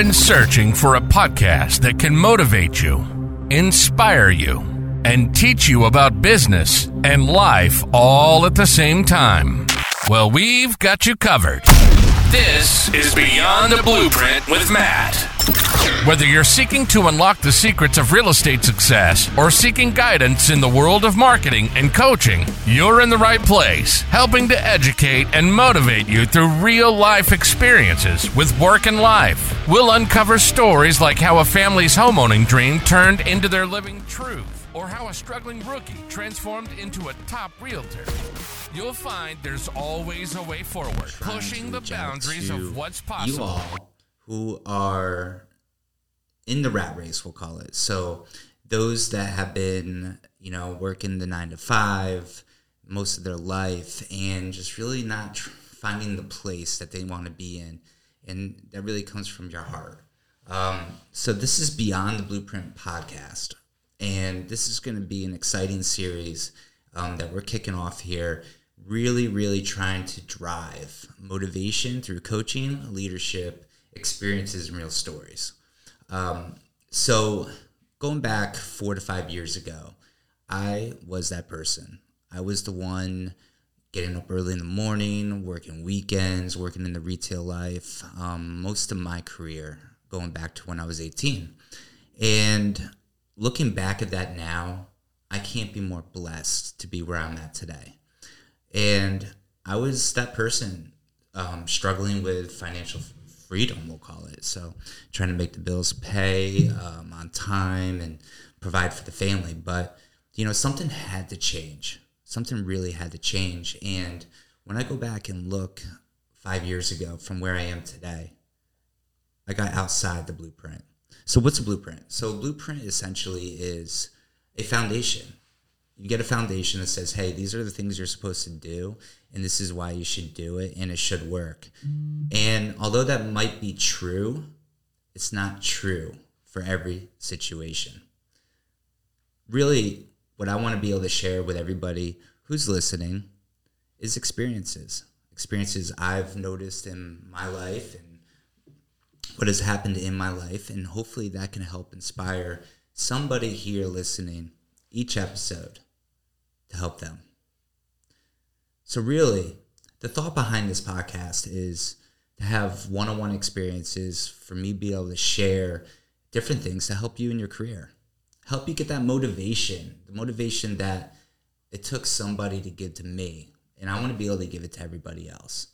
been searching for a podcast that can motivate you, inspire you, and teach you about business and life all at the same time? Well, we've got you covered. This is Beyond the Blueprint with Matt. Whether you're seeking to unlock the secrets of real estate success or seeking guidance in the world of marketing and coaching, you're in the right place, helping to educate and motivate you through real life experiences with work and life. We'll uncover stories like how a family's homeowning dream turned into their living truth, or how a struggling rookie transformed into a top realtor. You'll find there's always a way forward, pushing the boundaries of what's possible. You all who are in the rat race, we'll call it. So those that have been, you know, working the nine to five most of their life and just really not tr- finding the place that they want to be in. And that really comes from your heart. Um, so this is Beyond the Blueprint podcast. And this is going to be an exciting series um, that we're kicking off here really, really trying to drive motivation through coaching, leadership, experiences, and real stories. Um, so, going back four to five years ago, I was that person. I was the one getting up early in the morning, working weekends, working in the retail life, um, most of my career, going back to when I was 18. And looking back at that now, I can't be more blessed to be where I'm at today. And I was that person um, struggling with financial freedom, we'll call it. So trying to make the bills pay um, on time and provide for the family. But, you know, something had to change. Something really had to change. And when I go back and look five years ago from where I am today, I got outside the blueprint. So, what's a blueprint? So, a blueprint essentially is a foundation you get a foundation that says, hey, these are the things you're supposed to do, and this is why you should do it, and it should work. And although that might be true, it's not true for every situation. Really, what I want to be able to share with everybody who's listening is experiences. Experiences I've noticed in my life and what has happened in my life. And hopefully that can help inspire somebody here listening each episode to help them. So, really, the thought behind this podcast is to have one on one experiences for me be able to share different things to help you in your career, help you get that motivation, the motivation that it took somebody to give to me. And I want to be able to give it to everybody else.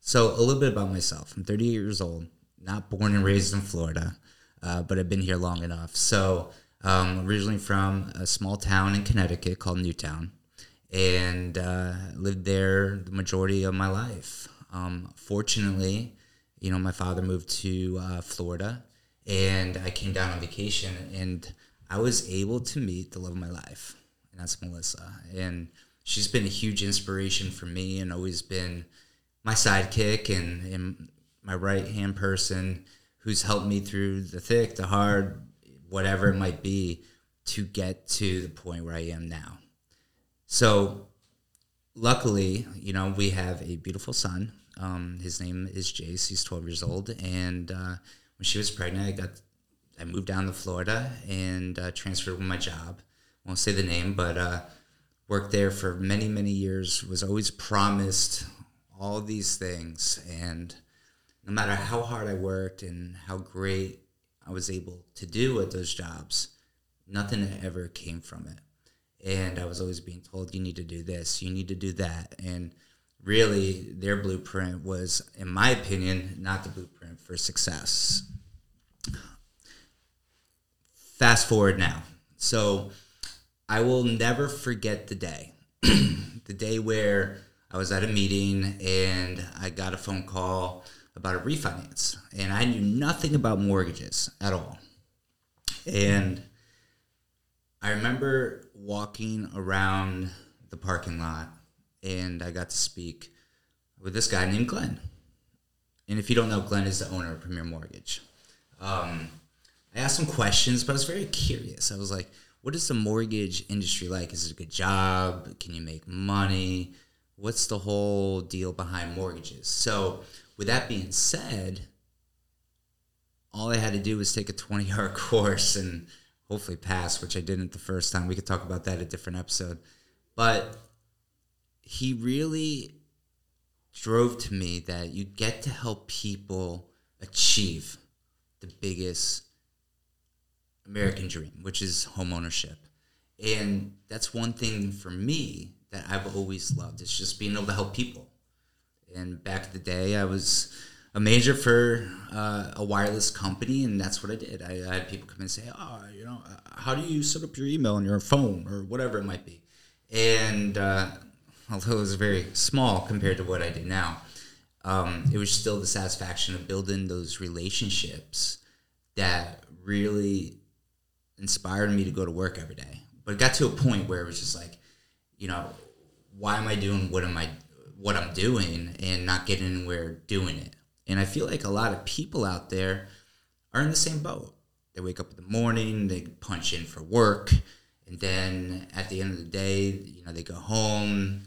So, a little bit about myself. I'm 38 years old, not born and raised in Florida, uh, but I've been here long enough. So, um, originally from a small town in Connecticut called Newtown, and uh, lived there the majority of my life. Um, fortunately, you know, my father moved to uh, Florida, and I came down on vacation, and I was able to meet the love of my life, and that's Melissa. And she's been a huge inspiration for me, and always been my sidekick and, and my right hand person who's helped me through the thick, the hard, whatever it might be to get to the point where I am now. So, luckily, you know, we have a beautiful son. Um, his name is Jace. He's 12 years old. And uh, when she was pregnant, I got, I moved down to Florida and uh, transferred with my job. Won't say the name, but uh, worked there for many, many years. Was always promised all these things, and no matter how hard I worked and how great I was able to do at those jobs, nothing ever came from it. And I was always being told, you need to do this, you need to do that. And really, their blueprint was, in my opinion, not the blueprint for success. Fast forward now. So I will never forget the day. the day where I was at a meeting and I got a phone call about a refinance, and I knew nothing about mortgages at all. And I remember walking around the parking lot, and I got to speak with this guy named Glenn. And if you don't know, Glenn is the owner of Premier Mortgage. Um, I asked some questions, but I was very curious. I was like, what is the mortgage industry like? Is it a good job? Can you make money? What's the whole deal behind mortgages? So with that being said, all I had to do was take a 20 hour course and hopefully pass, which I didn't the first time. We could talk about that a different episode. But he really drove to me that you get to help people achieve the biggest American dream, which is home ownership. And that's one thing for me that I've always loved. It's just being able to help people. And back in the day, I was a major for uh, a wireless company, and that's what I did. I, I, had people come and say, "Oh, you know, uh, how do you set up your email on your phone or whatever it might be?" And uh, although it was very small compared to what I do now, um, it was still the satisfaction of building those relationships that really inspired me to go to work every day. But it got to a point where it was just like, you know, why am I doing what am I what I'm doing and not getting anywhere doing it? And I feel like a lot of people out there are in the same boat. They wake up in the morning, they punch in for work, and then at the end of the day, you know, they go home,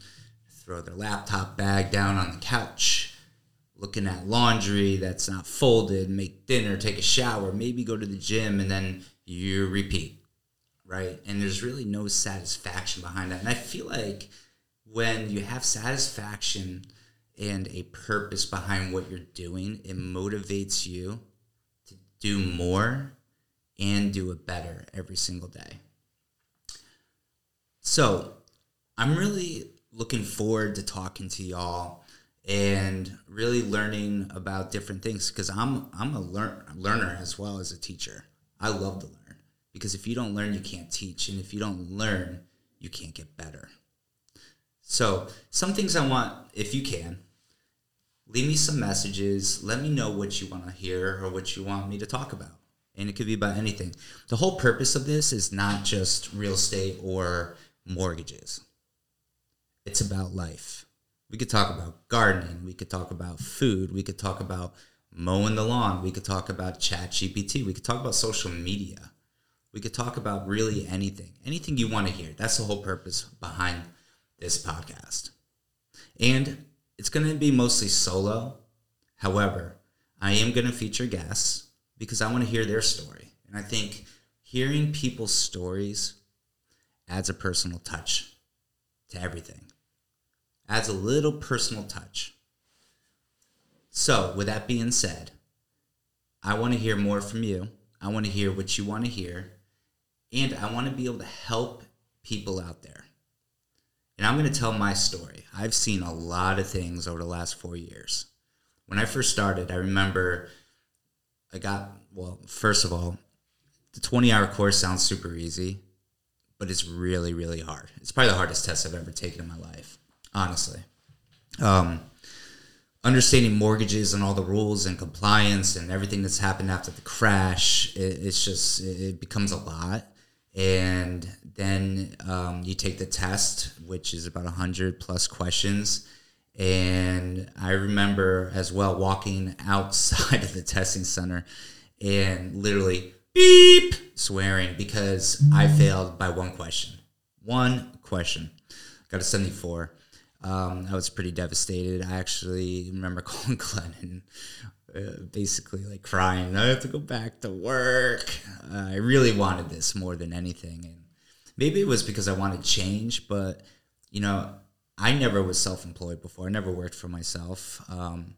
throw their laptop bag down on the couch, looking at laundry that's not folded, make dinner, take a shower, maybe go to the gym, and then you repeat, right? And there's really no satisfaction behind that. And I feel like when you have satisfaction and a purpose behind what you're doing, it motivates you to do more and do it better every single day. So, I'm really looking forward to talking to y'all and really learning about different things because I'm I'm a learn, learner as well as a teacher. I love to learn because if you don't learn, you can't teach, and if you don't learn, you can't get better. So, some things I want, if you can, leave me some messages. Let me know what you want to hear or what you want me to talk about. And it could be about anything. The whole purpose of this is not just real estate or mortgages, it's about life. We could talk about gardening, we could talk about food, we could talk about mowing the lawn, we could talk about ChatGPT, we could talk about social media. We could talk about really anything, anything you want to hear. That's the whole purpose behind this podcast. And it's going to be mostly solo. However, I am going to feature guests because I want to hear their story. And I think hearing people's stories adds a personal touch to everything, adds a little personal touch. So, with that being said, I want to hear more from you. I want to hear what you want to hear. And I want to be able to help people out there. And I'm going to tell my story. I've seen a lot of things over the last four years. When I first started, I remember I got, well, first of all, the 20 hour course sounds super easy, but it's really, really hard. It's probably the hardest test I've ever taken in my life, honestly. Um, understanding mortgages and all the rules and compliance and everything that's happened after the crash, it, it's just, it becomes a lot and then um, you take the test, which is about 100 plus questions. And I remember as well walking outside of the testing center and literally beep swearing because I failed by one question. One question. Got a 74. Um, I was pretty devastated. I actually remember calling Glenn and uh, basically like crying. I have to go back to work. Uh, I really wanted this more than anything, and maybe it was because I wanted change. But you know, I never was self-employed before. I never worked for myself, um,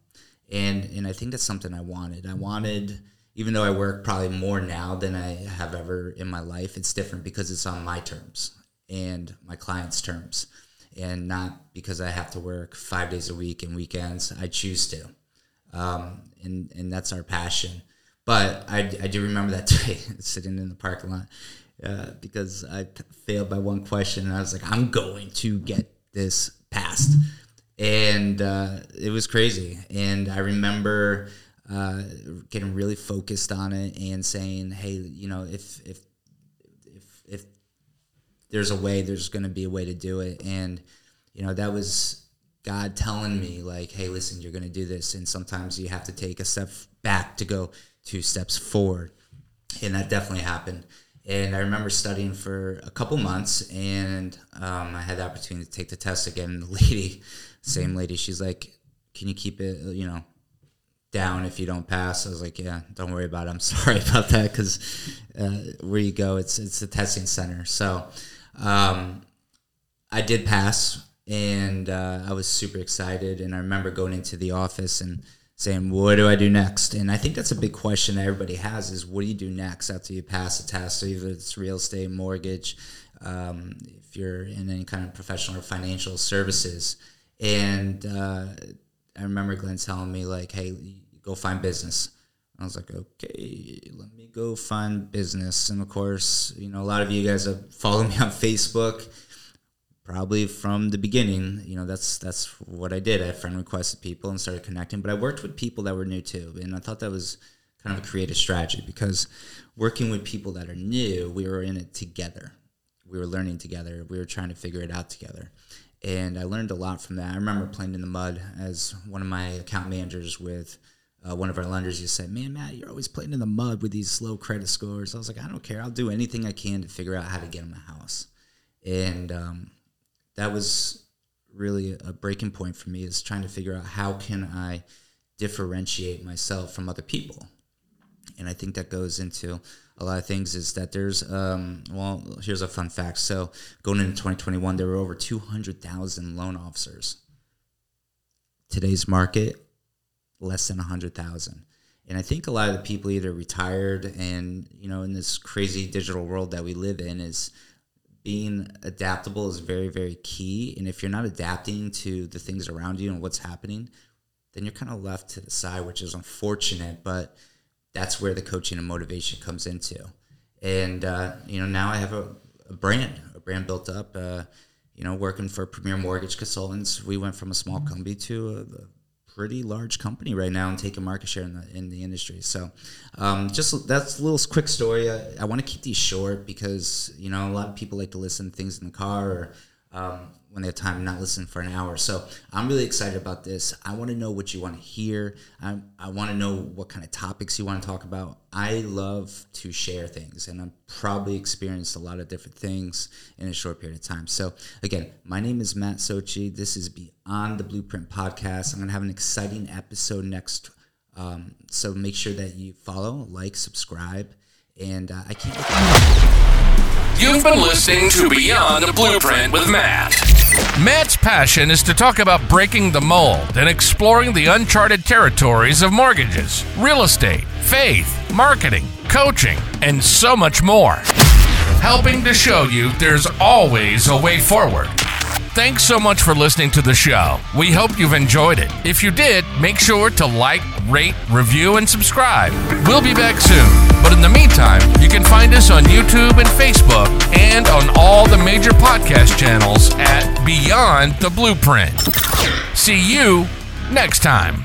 and and I think that's something I wanted. I wanted, even though I work probably more now than I have ever in my life. It's different because it's on my terms and my clients' terms, and not because I have to work five days a week and weekends. I choose to um, and and that's our passion. But I, I do remember that day sitting in the parking lot uh, because I failed by one question, and I was like, I'm going to get this passed, and uh, it was crazy. And I remember uh, getting really focused on it and saying, hey, you know, if if if if there's a way, there's going to be a way to do it, and you know that was God telling me like, "Hey, listen, you're going to do this," and sometimes you have to take a step back to go two steps forward, and that definitely happened. And I remember studying for a couple months, and um, I had the opportunity to take the test again. The lady, same lady, she's like, "Can you keep it, you know, down if you don't pass. I was like, yeah, don't worry about it. I'm sorry about that because uh, where you go, it's it's the testing center. So um, I did pass, and uh, I was super excited. And I remember going into the office and saying, "What do I do next?" And I think that's a big question that everybody has: is what do you do next after you pass a test? So either it's real estate, mortgage, um, if you're in any kind of professional or financial services. And uh, I remember Glenn telling me like, "Hey, go find business." I was like, "Okay, let me go find business." And of course, you know, a lot of you guys have followed me on Facebook. Probably from the beginning, you know, that's that's what I did. I friend requested people and started connecting. But I worked with people that were new too, and I thought that was kind of a creative strategy because working with people that are new, we were in it together. We were learning together. We were trying to figure it out together and I learned a lot from that. I remember playing in the mud as one of my account managers with uh, one of our lenders. You said, "Man, Matt, you're always playing in the mud with these low credit scores." I was like, "I don't care. I'll do anything I can to figure out how to get him a house," and um, that was really a breaking point for me. Is trying to figure out how can I differentiate myself from other people, and I think that goes into a lot of things is that there's um, well here's a fun fact. So going into 2021 there were over 200000 loan officers. Today's market less than 100000 and i think a lot of the people either retired and you know in this crazy digital world that we live in is being adaptable is very very key and if you're not adapting to the things around you and what's happening then you're kind of left to the side which is unfortunate but that's where the coaching and motivation comes into. And uh, you know, now I have a, a, brand, a brand built up. Uh, you know, working for Premier Mortgage Consultants, we went from a small company to pretty large company right now and taking market share in the in the industry. So, um, just that's a little quick story. I, I want to keep these short because you know a lot of people like to listen to things in the car or um, when they have time not listen for an hour. So I'm really excited about this. I want to know what you want to hear. I, I want to know what kind of topics you want to talk about. I love to share things, and I've probably experienced a lot of different things in a short period of time. So again, my name is Matt Sochi. This is Beyond the Blueprint podcast. I'm going to have an exciting episode next. Um, so make sure that you follow, like, subscribe, and uh, I can't. You've been listening to Beyond the Blueprint with Matt. Matt's passion is to talk about breaking the mold and exploring the uncharted territories of mortgages, real estate, faith, marketing, coaching, and so much more. Helping to show you there's always a way forward. Thanks so much for listening to the show. We hope you've enjoyed it. If you did, make sure to like, rate, review, and subscribe. We'll be back soon. But in the meantime, you can find us on YouTube and Facebook and on all the major podcast channels at Beyond the Blueprint. See you next time.